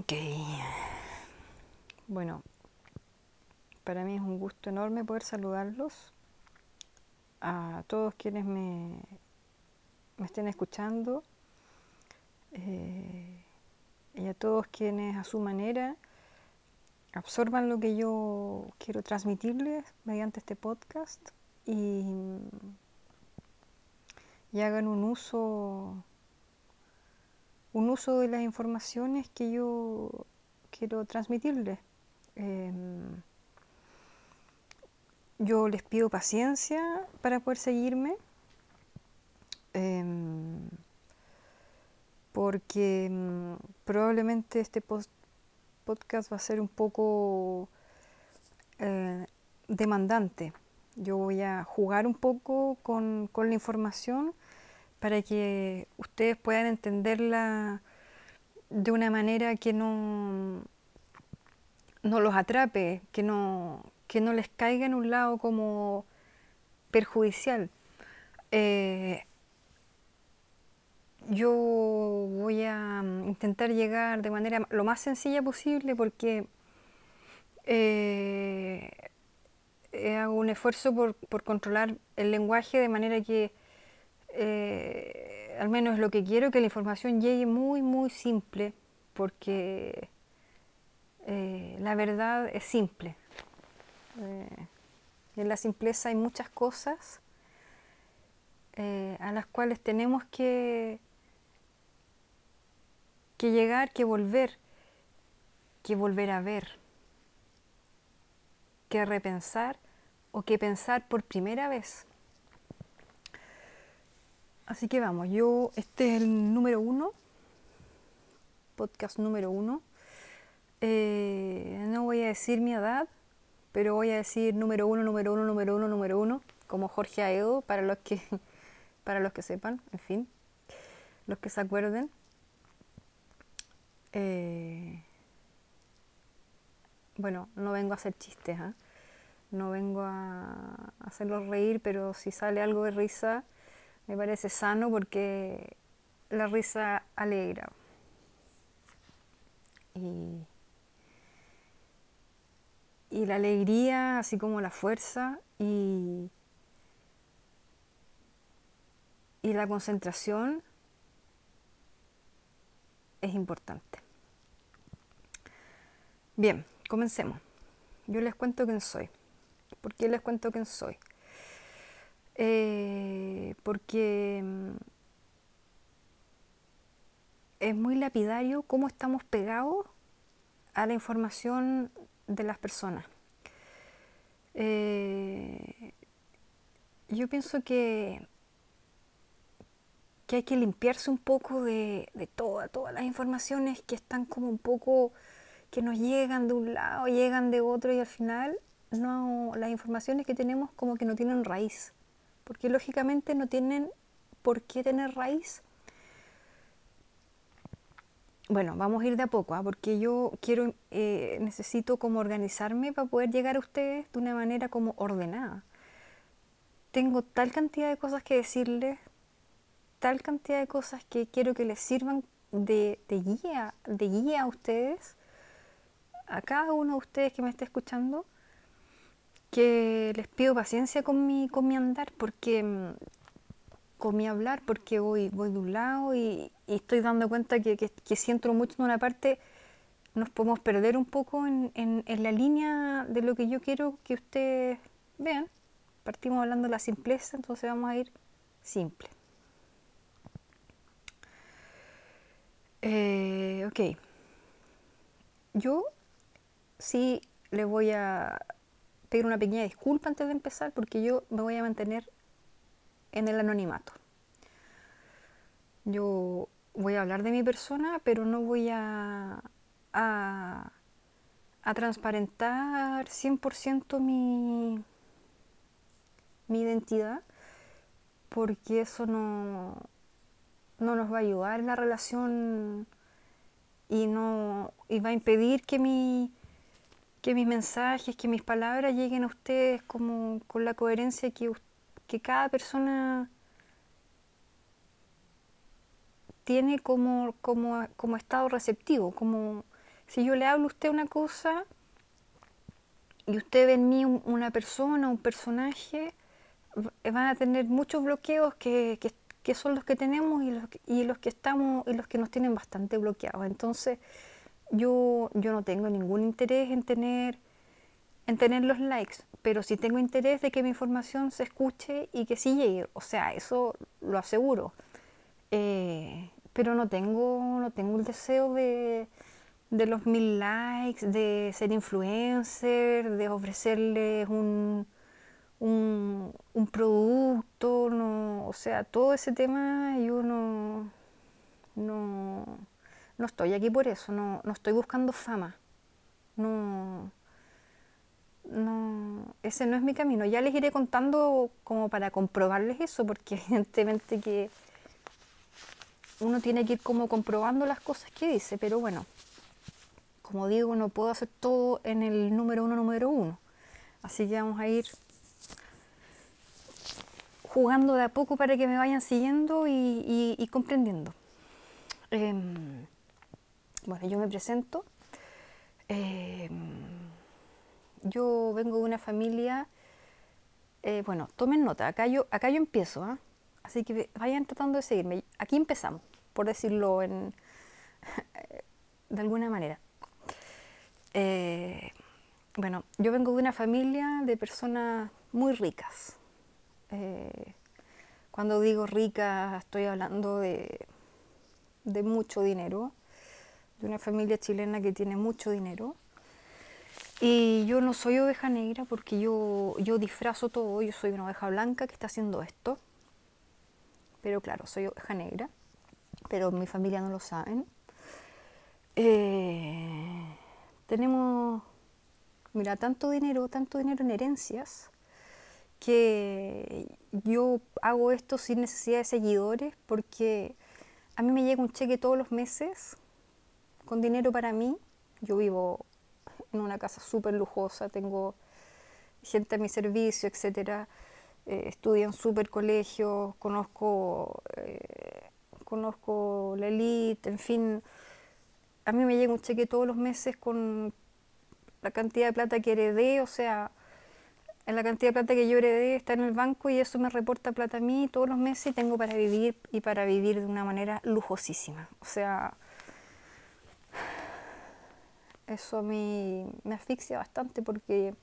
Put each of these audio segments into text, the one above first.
Ok. Bueno, para mí es un gusto enorme poder saludarlos a todos quienes me, me estén escuchando eh, y a todos quienes a su manera absorban lo que yo quiero transmitirles mediante este podcast y, y hagan un uso un uso de las informaciones que yo quiero transmitirles. Em, yo les pido paciencia para poder seguirme, em, porque em, probablemente este podcast va a ser un poco eh, demandante. Yo voy a jugar un poco con, con la información para que ustedes puedan entenderla de una manera que no, no los atrape, que no, que no les caiga en un lado como perjudicial. Eh, yo voy a intentar llegar de manera lo más sencilla posible porque eh, hago un esfuerzo por, por, controlar el lenguaje de manera que eh, al menos lo que quiero, que la información llegue muy, muy simple, porque eh, la verdad es simple. Eh, en la simpleza hay muchas cosas a las cuales tenemos que, que llegar, que volver, que volver a ver, que repensar o que pensar por primera vez. Así que vamos, yo, este es el número uno, podcast número uno. Eh, no voy a decir mi edad, pero voy a decir número uno, número uno, número uno, número uno, como Jorge Aedo, para los que, para los que sepan, en fin, los que se acuerden. Eh, bueno, no vengo a hacer chistes, ¿eh? no vengo a hacerlos reír, pero si sale algo de risa, me parece sano porque la risa alegra. Y, y la alegría, así como la fuerza y, y la concentración es importante. Bien, comencemos. Yo les cuento quién soy. ¿Por qué les cuento quién soy? Eh, porque mm, es muy lapidario cómo estamos pegados a la información de las personas. Eh, yo pienso que, que hay que limpiarse un poco de, de todas las informaciones que están como un poco, que nos llegan de un lado, llegan de otro y al final no, las informaciones que tenemos como que no tienen raíz porque lógicamente no tienen por qué tener raíz. Bueno, vamos a ir de a poco, ¿ah? porque yo quiero, eh, necesito como organizarme para poder llegar a ustedes de una manera como ordenada. Tengo tal cantidad de cosas que decirles, tal cantidad de cosas que quiero que les sirvan de, de guía, de guía a ustedes, a cada uno de ustedes que me esté escuchando, que les pido paciencia con mi, con mi andar, porque mm, con mi hablar, porque voy, voy de un lado y, estoy dando cuenta que, que, si entro mucho en una parte nos podemos perder un poco en, en, la línea de lo que yo quiero que ustedes vean. Partimos hablando de la simpleza, entonces vamos a ir simple. Eh, ok. Yo sí le voy a pedir una pequeña disculpa antes de empezar porque yo me voy a mantener en el anonimato. Yo voy a hablar de mi persona, pero no voy a, a, transparentar 100% mi, mi identidad porque eso no, no nos va a ayudar en la relación y, no, y va a impedir que mi, que mis mensajes, que mis palabras lleguen a ustedes como con la coherencia que, que cada persona tiene como, como, como estado receptivo, como Si yo le hablo a usted una cosa y usted ve en mí una persona, un personaje, van a tener muchos bloqueos que, que, son los que tenemos y los, y los que estamos y los que nos tienen bastante bloqueados. Entonces, yo, yo no tengo ningún interés en tener, en tener los likes, pero sí tengo interés de que mi información se escuche y que sí llegue. O sea, eso lo aseguro. Eh, pero no tengo, no tengo el deseo de, de los mil likes, de ser influencer, de ofrecerles un, un, un, producto, no, o sea, todo ese tema yo no, no, no estoy aquí por eso, no, no estoy buscando fama, no, no, ese no es mi camino. Ya les iré contando como para comprobarles eso, porque evidentemente que uno tiene que ir como comprobando las cosas que dice, pero bueno, como digo, no puedo hacer todo en el número uno, número uno. Así que vamos a ir jugando de a poco para que me vayan siguiendo y, comprendiendo. Em, bueno, yo me presento. Em, yo vengo de una familia, eh, bueno, tomen nota, acá yo, acá yo empiezo, ¿ah? así que vayan tratando de seguirme. Aquí empezamos, por decirlo en, de alguna manera. Eh, bueno, yo vengo de una familia de personas muy ricas. Eh, cuando digo rica estoy hablando de, de mucho dinero, de una familia chilena que tiene mucho dinero. Y yo no soy oveja negra porque yo, yo disfrazo todo, yo soy una oveja blanca que está haciendo esto. Pero claro, soy oveja negra, pero mi familia no lo saben. Eh, tenemos, mira, tanto dinero, tanto dinero en herencias, que yo hago esto sin necesidad de seguidores porque a mí me llega un cheque todos los meses con dinero para mí. Yo vivo en una casa súper lujosa, tengo gente a mi servicio, etcétera. Eh, estudio en súper colegios, conozco, eh, conozco la elite, en fin a mí me llega un cheque todos los meses con la cantidad de plata que heredé, o sea, en la cantidad de plata que yo heredé está en el banco y eso me reporta plata a mí todos los meses y tengo para vivir y para vivir de una manera lujosísima. O sea, eso mí me asfixia bastante porque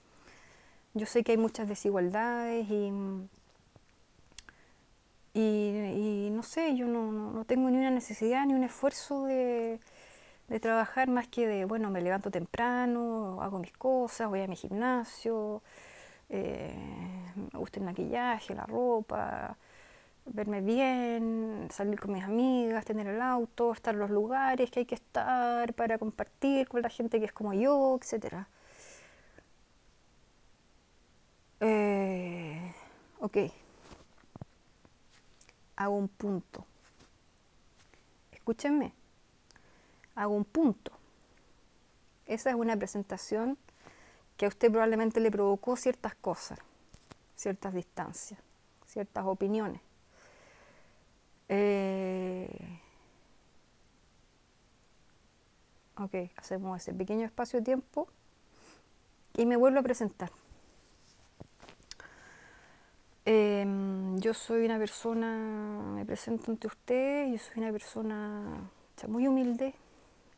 yo sé que hay muchas desigualdades y, y, no sé, yo no, no tengo ni una necesidad ni un esfuerzo de de trabajar más que de, bueno, me levanto temprano, hago mis cosas, voy a mi gimnasio, eh, me gusta el maquillaje, la ropa, verme bien, salir con mis amigas, tener el auto, estar en los lugares que hay que estar para compartir con la gente que es como yo, etc. Eh, ok, hago un punto. Escúchenme hago un punto. Esa es una presentación que a usted probablemente le provocó ciertas cosas, ciertas distancias, ciertas opiniones. Eh, ok, hacemos ese pequeño espacio de tiempo y me vuelvo a presentar. Em, yo soy una persona, me presento ante usted, yo soy una persona muy humilde,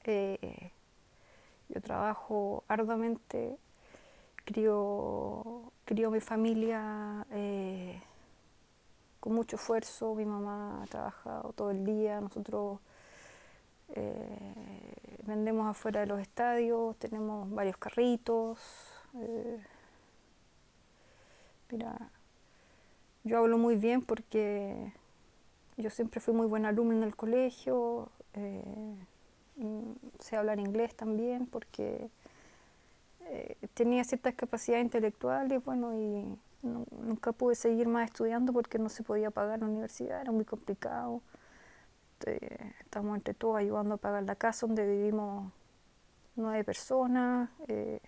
eh, yo trabajo arduamente, crío, crío mi familia eh, con mucho esfuerzo, mi mamá ha trabajado todo el día, nosotros eh, vendemos afuera de los estadios, tenemos varios carritos. mira, yo hablo muy bien porque yo siempre fui muy buena alumna en el colegio. Mm, sé hablar inglés también porque eh, tenía ciertas capacidades intelectuales, bueno, y nunca pude seguir más estudiando porque no se podía pagar la universidad, era muy complicado. Estamos entre todos ayudando a pagar la casa donde vivimos nueve personas. Eh,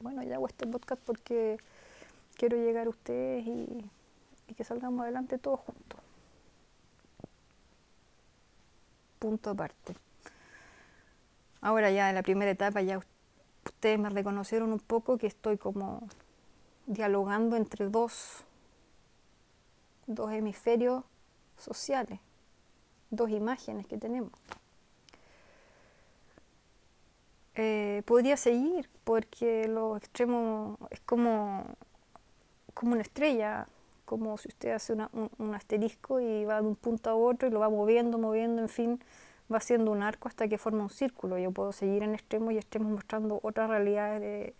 bueno, ya hago este podcast porque quiero llegar a ustedes y que salgamos adelante todos juntos. Punto aparte. Ahora ya en la primera etapa ya ustedes me reconocieron un poco que estoy como dialogando entre dos, dos hemisferios sociales, dos imágenes que tenemos. Eh, podría seguir porque los extremos es como, como una estrella, como si usted hace un, asterisco y va de un punto a otro y lo va moviendo, moviendo, en fin, va haciendo un arco hasta que forma un círculo. Yo puedo seguir en extremos y extremos mostrando otras realidades de,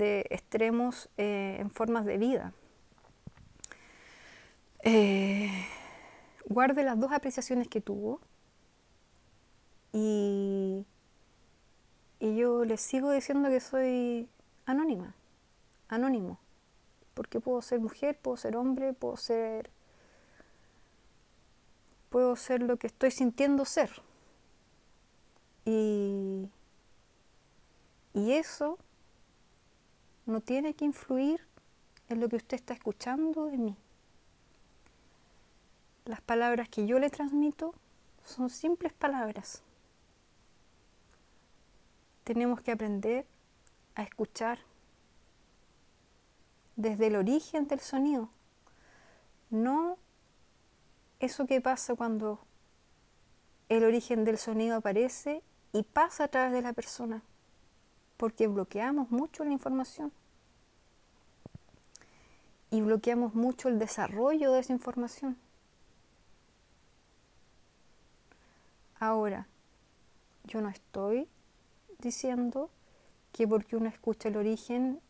extremos eh, en formas de vida. Eh, guarde las dos apreciaciones que tuvo y y yo les sigo diciendo que soy anónima, anónimo, porque puedo ser mujer, puedo ser hombre, puedo ser puedo ser lo que estoy sintiendo ser. Y, y eso no tiene que influir en lo que usted está escuchando de mí. Las palabras que yo le transmito son simples palabras tenemos que aprender a escuchar desde el origen del sonido, no eso que pasa cuando el origen del sonido aparece y pasa a través de la persona, porque bloqueamos mucho la información y bloqueamos mucho el desarrollo de esa información. Ahora, yo no estoy diciendo que porque uno escucha el origen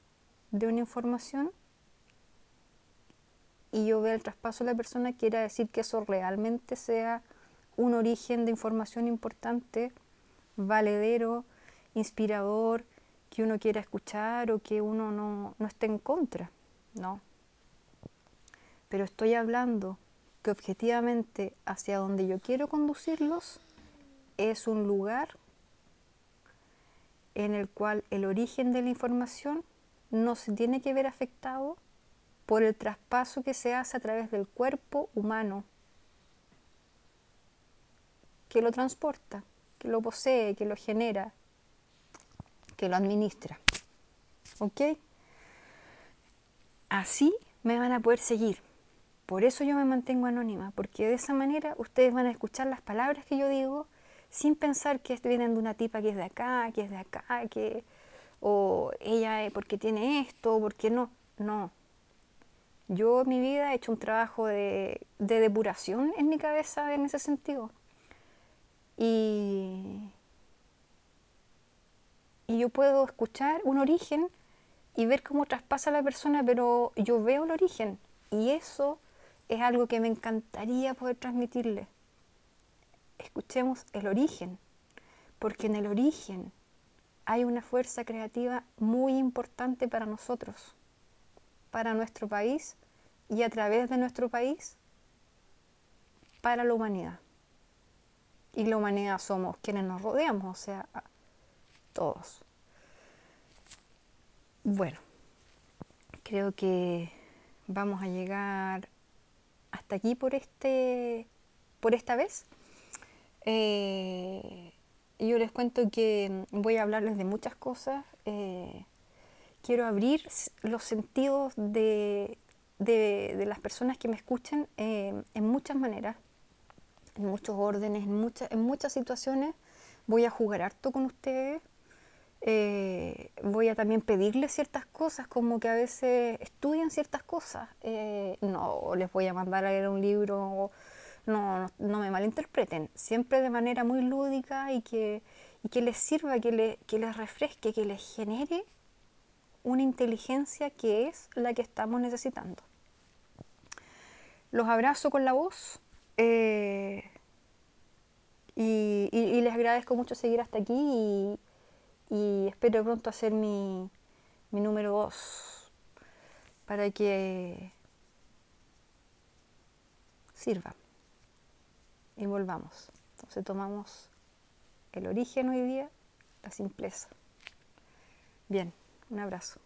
de una información y yo veo el traspaso de la persona, quiera decir que eso realmente sea un origen de información importante, valedero, inspirador, que uno quiera escuchar o que uno no, no esté en contra. No. Pero estoy hablando que objetivamente hacia donde yo quiero conducirlos es un lugar en el cual el origen de la información no se tiene que ver afectado por el traspaso que se hace a través del cuerpo humano que lo transporta, que lo posee, que lo genera, que lo administra. ¿Ok? Así me van a poder seguir. Por eso yo me mantengo anónima, porque de esa manera ustedes van a escuchar las palabras que yo digo sin pensar que vienen de una tipa que es de acá, que es de acá, que o ella porque tiene esto, porque no, no. Yo mi vida he hecho un trabajo de, de depuración en mi cabeza en ese sentido. Y, y yo puedo escuchar un origen y ver cómo traspasa la persona, pero yo veo el origen. Y eso es algo que me encantaría poder transmitirle escuchemos el origen, porque en el origen hay una fuerza creativa muy importante para nosotros, para nuestro país y a través de nuestro país para la humanidad. Y la humanidad somos quienes nos rodeamos, o sea, todos. Bueno, creo que vamos a llegar hasta aquí por este por esta vez. Eh, yo les cuento que voy a hablarles de muchas cosas. Eh, quiero abrir los sentidos de, las personas que me escuchan eh, en muchas maneras, en muchos órdenes, en, muchas en muchas situaciones. Voy a jugar harto con ustedes. Voy a también pedirles ciertas cosas, como que a veces estudian ciertas cosas. no les voy a mandar a leer un libro no, no, me malinterpreten, siempre de manera muy lúdica y que, que les sirva, que, le, que les refresque, que les genere una inteligencia que es la que estamos necesitando. Los abrazo con la voz eh, y, les agradezco mucho seguir hasta aquí y, y espero pronto hacer mi, mi número 2 para que sirva y volvamos. Entonces tomamos el origen hoy día, la simpleza. Bien, un abrazo.